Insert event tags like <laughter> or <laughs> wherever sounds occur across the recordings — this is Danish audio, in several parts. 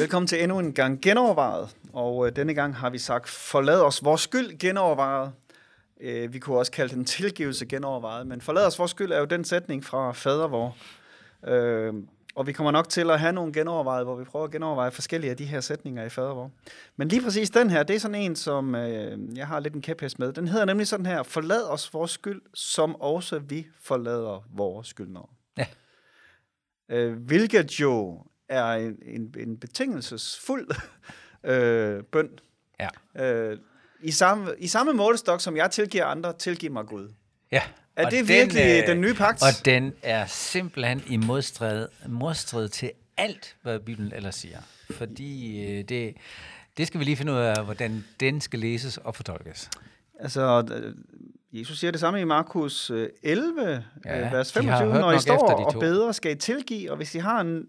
Velkommen til endnu en gang genovervejet. Og øh, denne gang har vi sagt, forlad os vores skyld genovervejet. Øh, vi kunne også kalde den tilgivelse genovervejet, men forlad os vores skyld er jo den sætning fra fader vor. Øh, og vi kommer nok til at have nogle genovervejet, hvor vi prøver at genoverveje forskellige af de her sætninger i fader vor. Men lige præcis den her, det er sådan en, som øh, jeg har lidt en kæphest med. Den hedder nemlig sådan her, forlad os vores skyld, som også vi forlader vores skyldnere. Ja. Øh, hvilket jo er en, en, en betingelsesfuld <laughs> øh, bøn. Ja. Øh, i, samme, I samme målestok, som jeg tilgiver andre, tilgiv mig Gud. Ja. Er og det virkelig den nye pagt? Og den er simpelthen i modstrid, modstrid til alt, hvad Bibelen ellers siger. Fordi øh, det, det skal vi lige finde ud af, hvordan den skal læses og fortolkes. Altså, øh, Jesus siger det samme i Markus øh, 11, Ja, ja, vers de har 25. hørt Når I står efter, de og beder, skal I tilgive, og hvis I har en,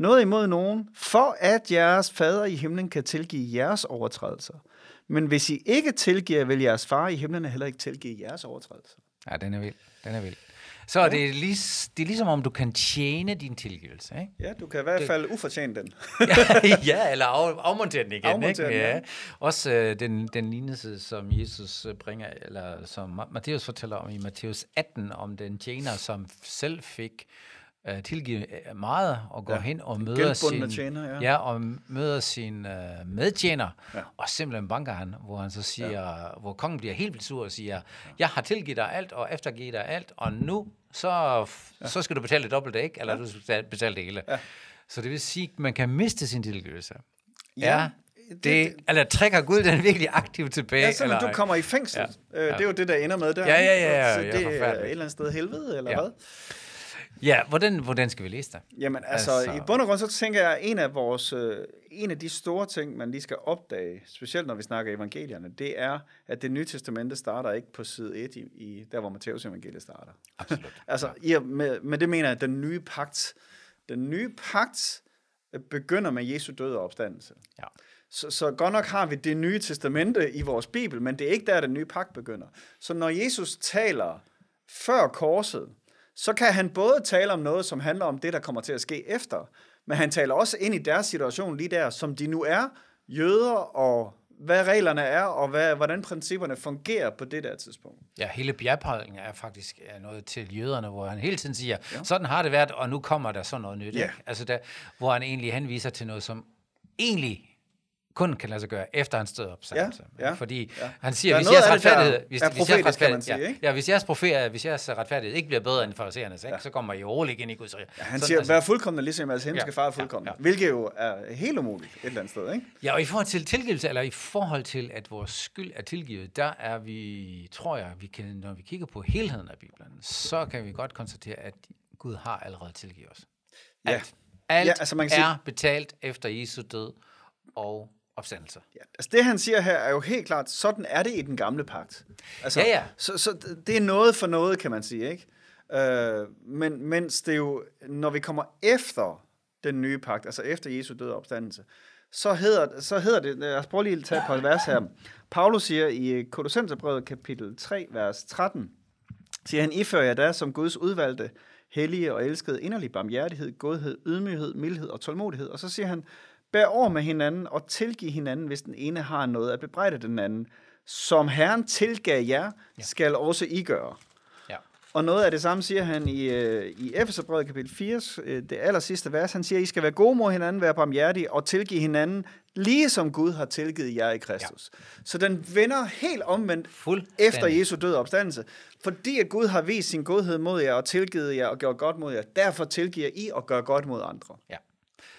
noget imod nogen, for at jeres fader i himlen kan tilgive jeres overtrædelser. Men hvis I ikke tilgiver, vil jeres far i himlen heller ikke tilgive jeres overtrædelser. Ja, den er vild. Den er vild. Så er det, lig, det er ligesom, om du kan tjene din tilgivelse, ikke? Ja, du kan i hvert fald ufortjent den. ja, <laughs> ja, eller af, afmontere den igen. Afmontere ikke? den, Ja. ja. Også øh, den, den lignelse, som Jesus øh, bringer, eller som Ma- Matthæus fortæller om i Matthæus 18, om den tjener, som selv fik øh, tilgivet øh, meget, og går Ja. ja. hen og møder sin, tjener, ja. ja, og møder sin øh, medtjener, Ja. ja. og simpelthen banker han, hvor han så siger, ja. hvor kongen bliver helt vildt sur og siger, jeg har tilgivet dig alt, og eftergivet dig alt, og nu, så, ja. så skal du betale det dobbelte, ikke? Eller ja. du skal betale- det hele. Ja. Så det vil sige, at man kan miste sin tilgivelse. Ja, Ja, det- det, eller trækker Gud den virkelig aktivt tilbage? Ja, sådan, eller, du kommer i fængsel. Ja. Ja. Øh, det er jo det, der ender med der. Ja, ja, ja, ja, Så ja, det er et eller andet sted helvede, eller Ja. hvad? Ja, hvordan, hvordan skal vi læse det? Jamen altså, Altså- i bund og grund, så tænker jeg, at en af, vores, øh, en af de store ting, man lige skal opdage, specielt når vi snakker evangelierne, det er, at det nye testamente starter ikke på side 1, i, i der hvor Matteus evangeliet starter. Absolut. <laughs> Altså, ja, med, med det mener jeg, at den nye pagt, den nye pagt øh, begynder med Jesu død og opstandelse. Ja. Så, så godt nok har vi det nye testamente i vores bibel, men det er ikke der, den nye pagt begynder. Så når Jesus taler før korset, så kan han både tale om noget, som handler om det, der kommer til at ske efter, men han taler også ind i deres situation lige der, som de nu er, jøder, og hvad reglerne er, og hvad, hvordan principperne fungerer på det der tidspunkt. Ja, hele bjergprædiken er faktisk noget til jøderne, hvor han hele tiden siger, ja. sådan har det været, og nu kommer der sådan noget nyt. Ja. Ikke? Altså der, hvor han egentlig henviser til noget, som egentlig kun kan lade sig gøre efter død og opstandelse. Ja, ja, Fordi ja. han siger, er hvis jeres af det, retfærdighed, hvis, er hvis jeres retfærdighed, sige, ja, ja, hvis jeres, profet, hvis jeres retfærdighed ikke bliver bedre end fariserernes, ikke, så kommer I roligt igen i Guds rige. Ja, han Sådan, siger, altså- vær fuldkommen, ligesom jeres himmelske Ja, far er ja, fuldkommen. ja. Hvilket jo er helt umuligt et eller andet sted, ikke? Ja, og i forhold til tilgivelse, eller i forhold til, at vores skyld er tilgivet, der er vi, tror jeg, vi kan, når vi kigger på helheden af Bibelen, så kan vi godt konstatere, at Gud har allerede tilgivet os. Ja. Alt, alt Ja, altså man kan sige- er betalt efter Jesu død og opstandelse. Ja, altså det han siger her er jo helt klart, sådan er det i den gamle pagt. Altså, Ja, ja. Så, så det er noget for noget, kan man sige, ikke? Øh, men mens det jo, når vi kommer efter den nye pagt, altså efter Jesu død og opstandelse, så hedder, så hedder det, lad os prøve lige at tage et par vers her. Paulus siger i Kolossenserbrevet kapitel 3, vers 13, siger han, ifører jeg der som Guds udvalgte, hellige og elskede inderlig barmhjertighed, godhed, ydmyghed, mildhed og tålmodighed. Og så siger han, bær over med hinanden og tilgiv hinanden, hvis den ene har noget at bebrejde den anden. Som Herren tilgav jer, skal også I gøre. Ja. Og noget af det samme siger han i, øh, i Efeserbrevet kapitel 4, øh, det aller sidste vers. Han siger, I skal være gode mod hinanden, være barmhjertige og tilgive hinanden, lige som Gud har tilgivet jer i Kristus. Ja. Så den vender helt omvendt efter Jesu død og opstandelse. Fordi at Gud har vist sin godhed mod jer og tilgivet jer og gjort godt mod jer, derfor tilgiver I og gør godt mod andre. Ja.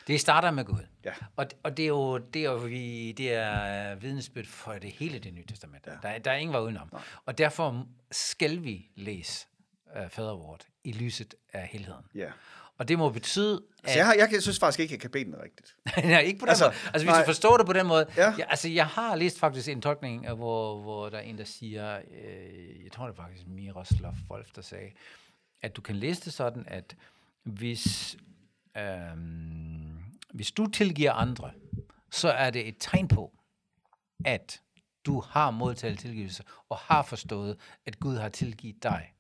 Det starter med Gud. Ja. Og, og det er jo, det er jo vi, det er vidnesbyrd for det hele det nye testament. Ja. Der, er- der er ingen vej udenom. Nej. Og derfor skal vi læse uh, fadervort i lyset af helheden. Ja. Og det må betyde, Altså, jeg, har, jeg synes faktisk ikke, jeg kan bede den rigtigt. <laughs> Nej, ikke på den Altså, måde. Altså, hvis nej. du forstår det på den måde. Ja. Ja, altså, jeg har læst faktisk en tolkning, øh, hvor, hvor der er en, der siger, øh, jeg tror det er faktisk Miroslav Wolf, der sagde, at du kan læse det sådan, at hvis, øh, hvis du tilgiver andre, så er det et tegn på, at du har modtaget tilgivelse, og har forstået, at Gud har tilgivet dig.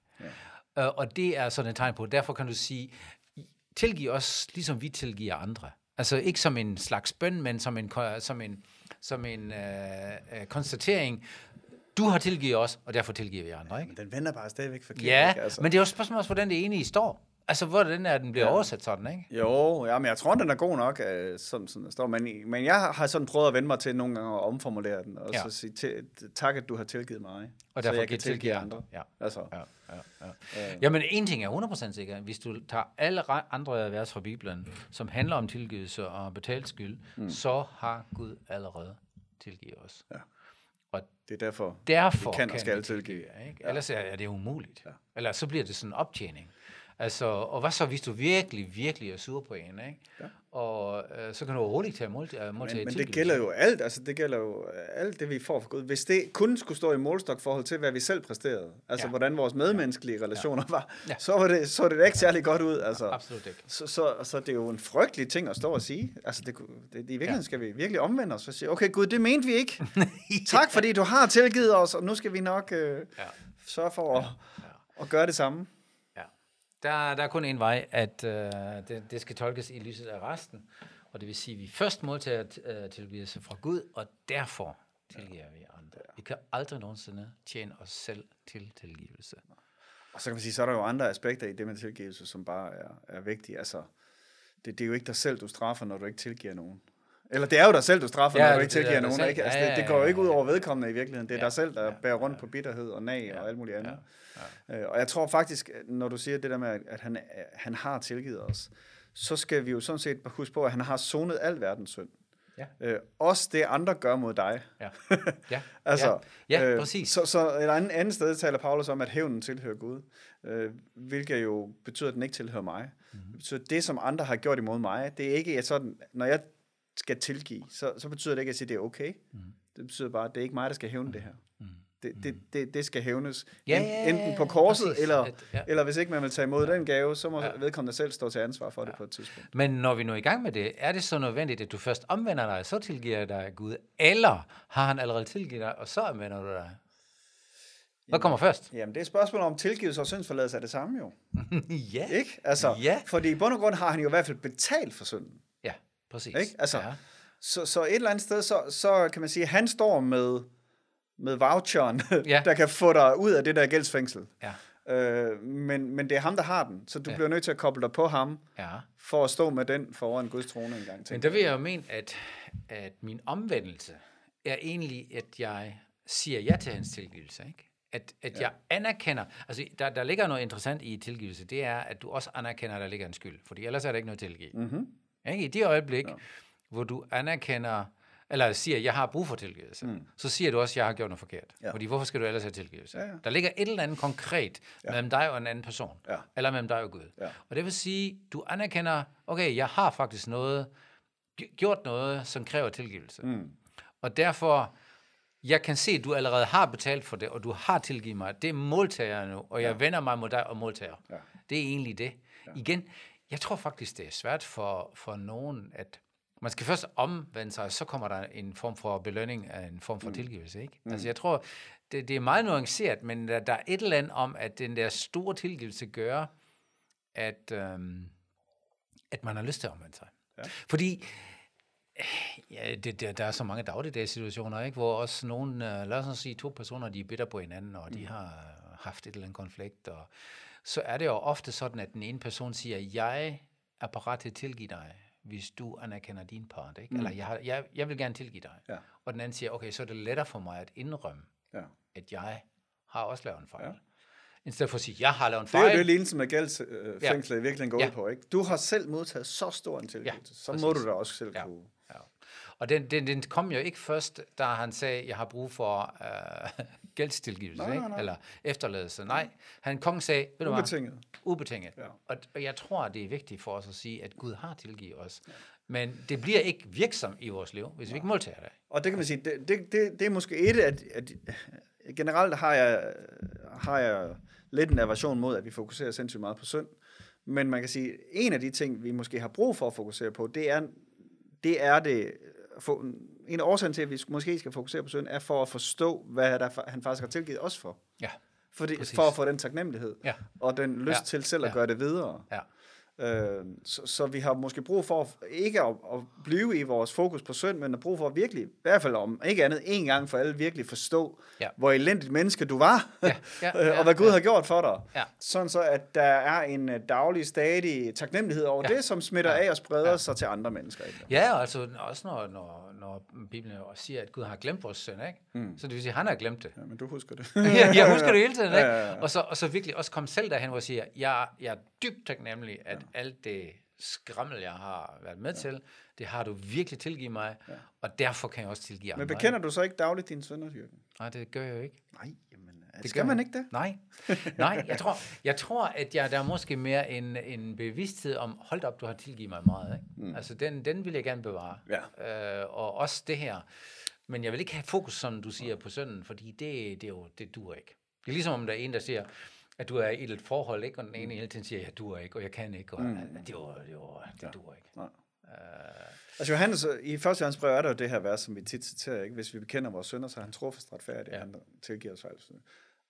Ja. Øh, og det er sådan et tegn på. Derfor kan du sige, tilgiv os, ligesom vi tilgiver andre. Altså ikke som en slags bøn, men som en, som en, som en øh, øh, konstatering. Du har tilgivet os, og derfor tilgiver vi andre. Ikke? Men den vender bare stadigvæk forkert. Ja, ikke? altså. men det er jo et spørgsmål også, hvordan det ene i står. Altså, hvordan er den bliver ja. oversat sådan, ikke? Jo, ja, men jeg tror, den er god nok, øh, som, der står. Men, men jeg har sådan prøvet at vende mig til nogle gange at omformulere den, og Ja. så sige, til, tak, at du har tilgivet mig, Og så derfor jeg kan tilgive tilgive andre. Ja. Altså, Ja, ja, ja. Jamen, en ting er 100% sikker. Hvis du tager alle re- andre vers fra Bibelen, som handler om tilgivelse og betalt skyld, mm. så har Gud allerede tilgivet os. Ja. Og det er derfor, derfor Vi kan og skal vi tilgive. Ikke? Ja. Ellers er, er det umuligt. Ja. Eller så bliver det sådan en optjening. Altså, og hvad så, hvis du virkelig, virkelig er sur på en, ikke? Ja. Og øh, så kan du overhovedet ikke tage mål, øh, måltage men, men det gælder jo alt, altså det gælder jo øh, alt det, vi får fra Gud. Hvis det kun skulle stå i målstok forhold til, hvad vi selv præsterede, altså Ja. hvordan vores medmenneskelige relationer var, Ja. så var det, så var det da ikke særlig godt ud. Altså. Absolut ikke. Så, så, så det er jo en frygtelig ting at stå og sige. Altså, det, kunne- det, i virkeligheden Ja. skal vi virkelig omvende os og sige, okay Gud, det mente vi ikke. <laughs> Tak, fordi du har tilgivet os, og nu skal vi nok øh, Ja. sørge for at, at gøre det samme. Ja. Der, der er kun en vej, at øh, det, det skal tolkes i lyset af resten. Og det vil sige, at vi først modtager øh, tilgivelse fra Gud, og derfor tilgiver vi andre. Vi kan aldrig nogensinde tjene os selv til tilgivelse. Og så kan man sige, så er der jo andre aspekter i det med tilgivelse, som bare er, er vigtige. Altså, det, det er jo ikke dig selv, du straffer, når du ikke tilgiver nogen. Eller det er jo dig selv, du straffer, Ja, når du det- ikke er tilgiver nogen. selv. Ikke? Altså, Ja, det, ja, det går jo ja, ikke ud ja. over vedkommende i virkeligheden. Det er Ja, dig selv, der ja, bærer rundt ja. på bitterhed og nag og alt muligt andet. Ja, Øh, Og jeg tror faktisk, når du siger det der med, at- han, han har tilgivet os, så skal vi jo sådan set huske på, at han har sonet al verdens synd. Ja. Øh, også det, andre gør mod dig. Ja, <laughs> ja, Altså, ja, ja øh, præcis. Så, så et andet, andet sted taler Paulus om, at hævnen tilhører Gud, øh, hvilket jo betyder, at den ikke tilhører mig. Mhm. Mm-hmm. At det, som andre har gjort imod mig, det er ikke sådan, når jeg skal tilgive, så, så betyder det ikke, at jeg siger, at det er okay. Mm. Det betyder bare, at det er ikke mig, der skal hævne det her. Mm. Det, det, det, det skal hævnes Ja, ja, ja, enten på ja, korset, præcis. eller, At- ja. eller hvis ikke man vil tage imod den gave, så må Ja. ja. vedkommende selv stå til ansvar for det på et tidspunkt. Men når vi nu er i gang med det, er det så nødvendigt, at du først omvender dig, så tilgiver dig Gud, eller har han allerede tilgivet dig, og så omvender du dig? Hvad kommer først? Jamen, det er et spørgsmål om tilgivelse og syndsforladelse er det samme jo. <laughs> ja. Ikke? Altså, Ja. Fordi i bund og grund har han jo i hvert fald betalt for synden. Præcis. Ikke? Altså, ja. Så, så et eller andet sted, så, så kan man sige, at han står med, med voucheren, <laughs> Ja. der kan få dig ud af det der gældsfængsel. Ja. Øh, men, men det er ham, der har den, så du Ja. bliver nødt til at koble dig på ham, ja. for at stå med den foran Guds trone en gang Men til. der vil jeg jo mene, at, at min omvendelse er egentlig, at jeg siger ja til hans tilgivelse. Ikke? At, at ja. jeg anerkender, altså der, der ligger noget interessant i tilgivelse, det er, at du også anerkender, at der ligger en skyld, fordi ellers er der ikke noget tilgive. Mm-hmm. Ikke? I det øjeblik, ja. hvor du anerkender, eller siger, jeg har brug for tilgivelse, mm. så siger du også, jeg har gjort noget forkert. Ja. Fordi hvorfor skal du ellers have tilgivelse? Ja, ja. Der ligger et eller andet konkret ja. mellem dig og en anden person, Ja. eller mellem dig og Gud. Ja. Og det vil sige, du anerkender, okay, jeg har faktisk noget, gj- gjort noget, som kræver tilgivelse. Mm. Og derfor, jeg kan se, at du allerede har betalt for det, og du har tilgivet mig. Det er måltager nu, og jeg ja. vender mig mod dig og modtager. Ja. Det er egentlig det. Ja. Igen, jeg tror faktisk, det er svært for, for nogen, at man skal først omvende sig, og så kommer der en form for belønning af en form for mm. tilgivelse. Ikke? Mm. Altså jeg tror, det, det er meget nuanceret, men der, der er et eller andet om, at den der store tilgivelse gør, at, øhm, at man har lyst til at omvende sig. Ja. Fordi Ja, det, det, der er så mange dagligdags situationer, ikke? hvor også nogen, uh, lad os sige to personer, de er bitter på hinanden, og de Mm. har øh, haft et eller andet konflikt, og så er det jo ofte sådan, at den ene person siger, jeg er parat til at tilgive dig, hvis du anerkender din part, ikke? Mm. eller jeg, har, jeg, jeg vil gerne tilgive dig. Ja. Og den anden siger, okay, så er det lettere for mig at indrømme, Ja. at jeg har også lavet en fejl. Ja. I stedet for at sige, jeg har lavet en Det er jo fejl. det lignelse med gældsfængslet øh, i virkeligheden går Ja. ud på. Ikke? Du har selv modtaget så stor en tilgivelse, Ja, så præcis. må du da også selv Ja. kunne... Ja. Og den, den, den kom jo ikke først, da han sagde, jeg har brug for øh, gældstilgivelse, Nej, ikke? nej. eller efterladelse. Nej, han kongen sagde, ved du hvad? Ubetinget. Ubetinget. Ja. Og, og jeg tror, det er vigtigt for os at sige, at Gud har tilgivet os. Men det bliver ikke virksomt i vores liv, hvis vi ikke modtager det. Og det kan man sige, det, det, det, det er måske et af de, generelt har jeg, har jeg lidt en aversion mod, at vi fokuserer sindssygt meget på synd. Men man kan sige, en af de ting, vi måske har brug for at fokusere på, det er det, er det for, en af årsagen til, at vi måske skal fokusere på synd, er for at forstå, hvad der, han faktisk har tilgivet os for. Ja, Fordi, Præcis. for at få den taknemmelighed, Ja. og den lyst Ja. til selv at Ja. gøre det videre. ja. Øh, så, så vi har måske brug for at- ikke at, at blive i vores fokus på synd, men at brug for at virkelig, i hvert fald om ikke andet, en gang for alle, virkelig forstå, Ja. hvor elendigt menneske du var, Ja, ja, ja, <laughs> og hvad Gud ja. har gjort for dig. Ja. Sådan så, at der er en øh, daglig, stadig taknemmelighed over Ja. det, som smitter Ja. af og spreder Ja. sig til andre mennesker. Ikke? Ja, altså også når, når, når Bibelen også siger, at Gud har glemt vores synd, ikke? Mm. Så det vil sige, at han har glemt det. Ja, men du husker det. <laughs> jeg, jeg husker det hele tiden, ikke? Ja, ja, ja. Og, så, og så virkelig også komme selv derhen, hvor jeg siger, jeg, jeg er dybt taknemmelig, at ja. alt det skrammel, jeg har været med ja. til, det har du virkelig tilgivet mig, ja. og derfor kan jeg også tilgive Men andre. bekender du så ikke dagligt dine sønder, Jørgen? Nej, det gør jeg jo ikke. Nej, jamen, det gør skal man jeg. ikke det? Nej, nej jeg, tror, jeg tror, at jeg, der er måske mere en, en bevidsthed om, hold op, du har tilgivet mig meget. Ikke? Mm. Altså, den, den vil jeg gerne bevare. Ja. Øh, og også det her. Men jeg vil ikke have fokus, som du siger, på sønnen, fordi det, det, er jo, det dur ikke. Det er ligesom om der er en, der siger, at du er i et forhold, ikke? og den ene hele tiden siger, jeg dur ikke, og jeg kan ikke, og mm. det, var, det, var, det dur ikke. Nej. Øh, Altså Johannes, i første hans brev er der jo det her vers, som vi tit citerer, ikke? hvis vi bekender vores synder, så er han trofast retfærdig, ja. Ja. han tilgiver os fejl.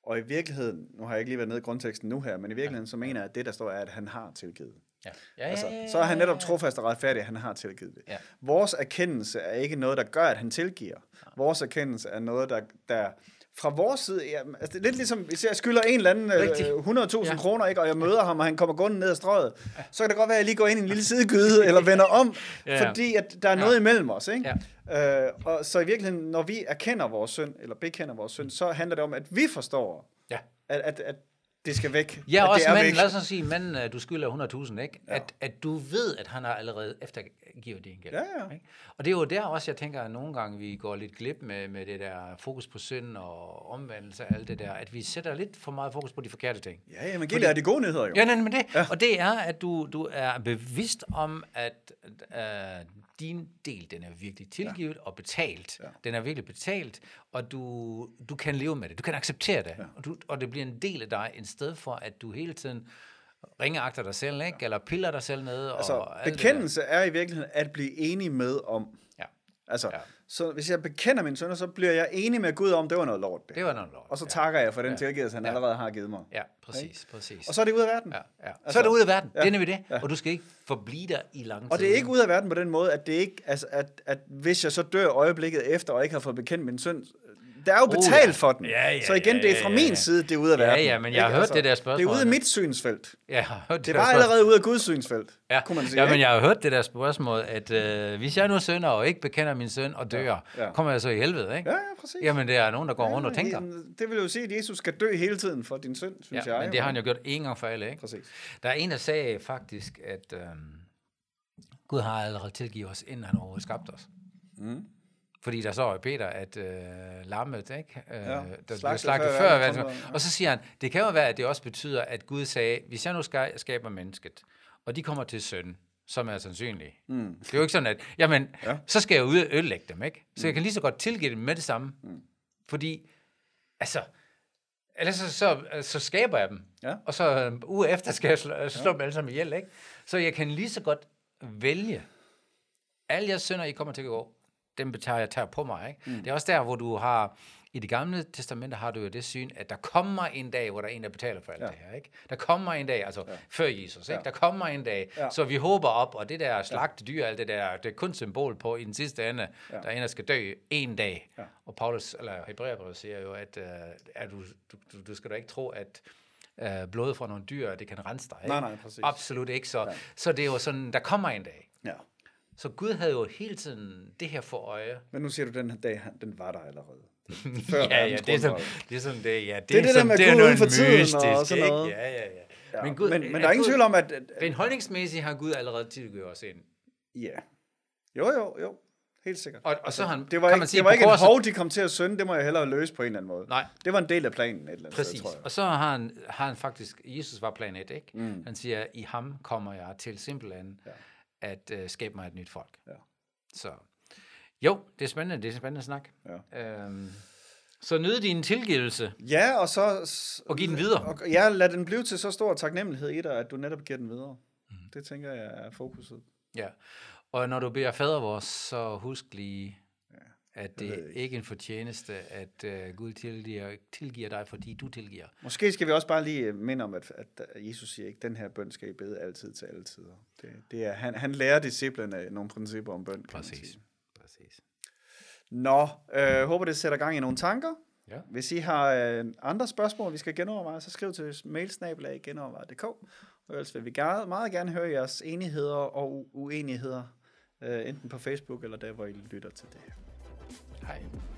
Og i virkeligheden, nu har jeg ikke lige været nede i grundteksten nu her, men i virkeligheden så mener jeg, at det der står er, at han har tilgivet. Ja. Ja, Altså, ja, ja, så er han netop ja. trofast og retfærdig, at han har tilgivet det. Ja. Vores erkendelse er ikke noget, der gør, at han tilgiver. Vores erkendelse er noget, der, der fra vores side, ja, altså det er lidt ligesom, hvis jeg skylder en eller anden øh, 100.000 Ja. ja. kroner, ikke, og jeg møder ham, og han kommer gående ned ad strøget, så kan det godt være, at jeg lige går ind i en lille sidegyde, <laughs> eller vender om, <laughs> Ja, ja. fordi at der er noget Ja. imellem os. Ikke? Ja. Øh, og så i virkeligheden, når vi erkender vores synd, eller bekender vores synd, så handler det om, at vi forstår, Ja. at, at, at det skal væk. Ja, også manden, væk. lad os sige, manden, øh, du skylder 100.000, ikke? Ja. At, at du ved, at han har allerede eftergivet din gæld. Ja, ja. Ikke? Og det er jo der også, jeg tænker, at nogle gange vi går lidt glip med, med det der fokus på synd og omvendelse og alt det der, at vi sætter lidt for meget fokus på de forkerte ting. Ja, ja, men gælder er de gode nyheder jo. Ja, nej, men det, ja. og det er, at du, du er bevidst om, at uh, din del, den er virkelig tilgivet ja. og betalt. Ja. Den er virkelig betalt, og du, du kan leve med det. Du kan acceptere det, ja. og, du, og det bliver en del af dig, i stedet for, at du hele tiden ringeagter dig selv, ikke? eller piller dig selv ned. Altså, og bekendelse er i virkeligheden at blive enig med om. Ja. Altså, Ja. Så hvis jeg bekender min sønder, så bliver jeg enig med Gud om, det var noget lort. Det. Det var noget lort. Og så ja. takker jeg for den Ja. tilgivelse, han Ja. allerede har givet mig. Ja, præcis, præcis. Og så er det ud af verden. ja, ja. så Altså, er det ud af verden. Ja, Det er nemlig det. ja. Og du skal ikke forblive der i lang tid. Og det er ikke ud af verden på den måde, at det ikke, altså, at, at hvis jeg så dør øjeblikket efter, og ikke har fået bekendt min synd, der er jo Oh, betalt ja. for den. Ja, ja, så igen, ja, det er fra ja, min ja. side, det er ude af Ja, verden. ja, men jeg har Ikke? Altså, hørt det der Det er spørgsmål. ude af mit synsfelt. Ja, jeg har hørt Det der var spørgsmål. allerede ude af Guds synsfelt, Ja, kunne man sige. ja men jeg har hørt det der spørgsmål, at øh, hvis jeg nu synder og ikke bekender min søn og dør, ja, ja. kommer jeg så i helvede, ikke? Ja, ja, præcis. Jamen, det er nogen, der går rundt og tænker. Det vil jo sige, at Jesus skal dø hele tiden for din synd, synes Ja, jeg. men det har han jo gjort en gang for alle, ikke? Præcis. Der er en, der sagde faktisk, at øh, Gud har allerede tilgivet os, inden han overhovedet skabte os. Mm. Fordi der står i Peter, at øh, lammet, ikke? Øh, Ja, der bliver slagtet slagtet før før. ja. og så siger han, det kan jo være, at det også betyder, at Gud sagde, hvis jeg nu ska- skaber mennesket, og de kommer til synd, som er sandsynlige. Mm. Det er jo ikke sådan, at, jamen, ja. Ja. så skal jeg ud og ødelægge dem, ikke? Så jeg kan lige så godt tilgive dem med det samme. Mm. Fordi, altså, ellers så, så, så skaber jeg dem. Ja. Og så øh, uge efter skal jeg slå, slå dem alle sammen ihjel, ikke? Så jeg kan lige så godt vælge, alle jeres synder, I kommer til at gå, dem betager jeg tager på mig, ikke? Mm. Det er også der, hvor du har, i det gamle testamente har du jo det syn, at der kommer en dag, hvor der er en, der betaler for alt ja. det her, ikke? Der kommer en dag, altså ja. før Jesus, ikke? Ja. Der kommer en dag, ja. Så vi håber op, og det der slagte dyr, alt det der, det er kun symbol på, i den sidste ende, ja. der er en, der skal dø en dag. Ja. Og Paulus, eller Hebræerbrevet siger jo, at, uh, at du, du, du, du skal da ikke tro, at uh, blodet fra nogle dyr, det kan rense dig. Ikke? Nej, nej, præcis. Absolut ikke. Så, ja. så det er jo sådan, der kommer en dag. Ja. Så Gud havde jo hele tiden det her for øje. Men nu siger du, at den her dag, den var der allerede. <laughs> Før ja, ja, det er grundvold. det, er sådan, det, ja, det, Det er det der med det er Gud uden for tiden og mystisk, sådan noget. Ikke? Ja, ja, ja. Ja. Men, Gud, men, men er der er ingen Gud- tvivl om, at... at Rent holdningsmæssigt har Gud allerede tilgivet os ind. ja. Jo, jo, jo. Helt sikkert. Og, og så har han, Det var kan ikke, man sige, det var ikke en korset- hov, de kom til at synde, det må jeg hellere løse på en eller anden måde. Nej, Det var en del af planen et eller andet præcis. sted, tror jeg. Og så har han, har han faktisk, Jesus var plan 1, ikke? Mm. Han siger, i ham kommer jeg til simpelthen ja. At uh, skabe mig et nyt folk. Ja. Så jo, det er spændende, det er en spændende snak. Ja. Øhm, så nyd din tilgivelse, Ja, og så... og giv den videre. Og, ja, lad den blive til så stor taknemmelighed i dig, at du netop giver den videre. Mm. Det tænker jeg er fokuset. Ja. Og når du beder fader vores, så husk lige, at det er ikke en fortjeneste, at uh, Gud tilgiver, tilgiver dig, fordi du tilgiver. Måske skal vi også bare lige øh, minde om, at, at Jesus siger ikke, den her bøn skal I bede altid til alle tider. Det, det er, han, han lærer disciplene nogle principper om bøn. Præcis. Præcis. Nå, øh, håber det sætter gang i nogle tanker. Ja. Hvis I har øh, andre spørgsmål, vi skal genoverveje, så skriv til mailsnabelag genoverveje.dk. Og ellers vil vi gerne, meget gerne høre jeres enigheder og uenigheder, øh, enten på Facebook eller der, hvor I lytter til det her. time.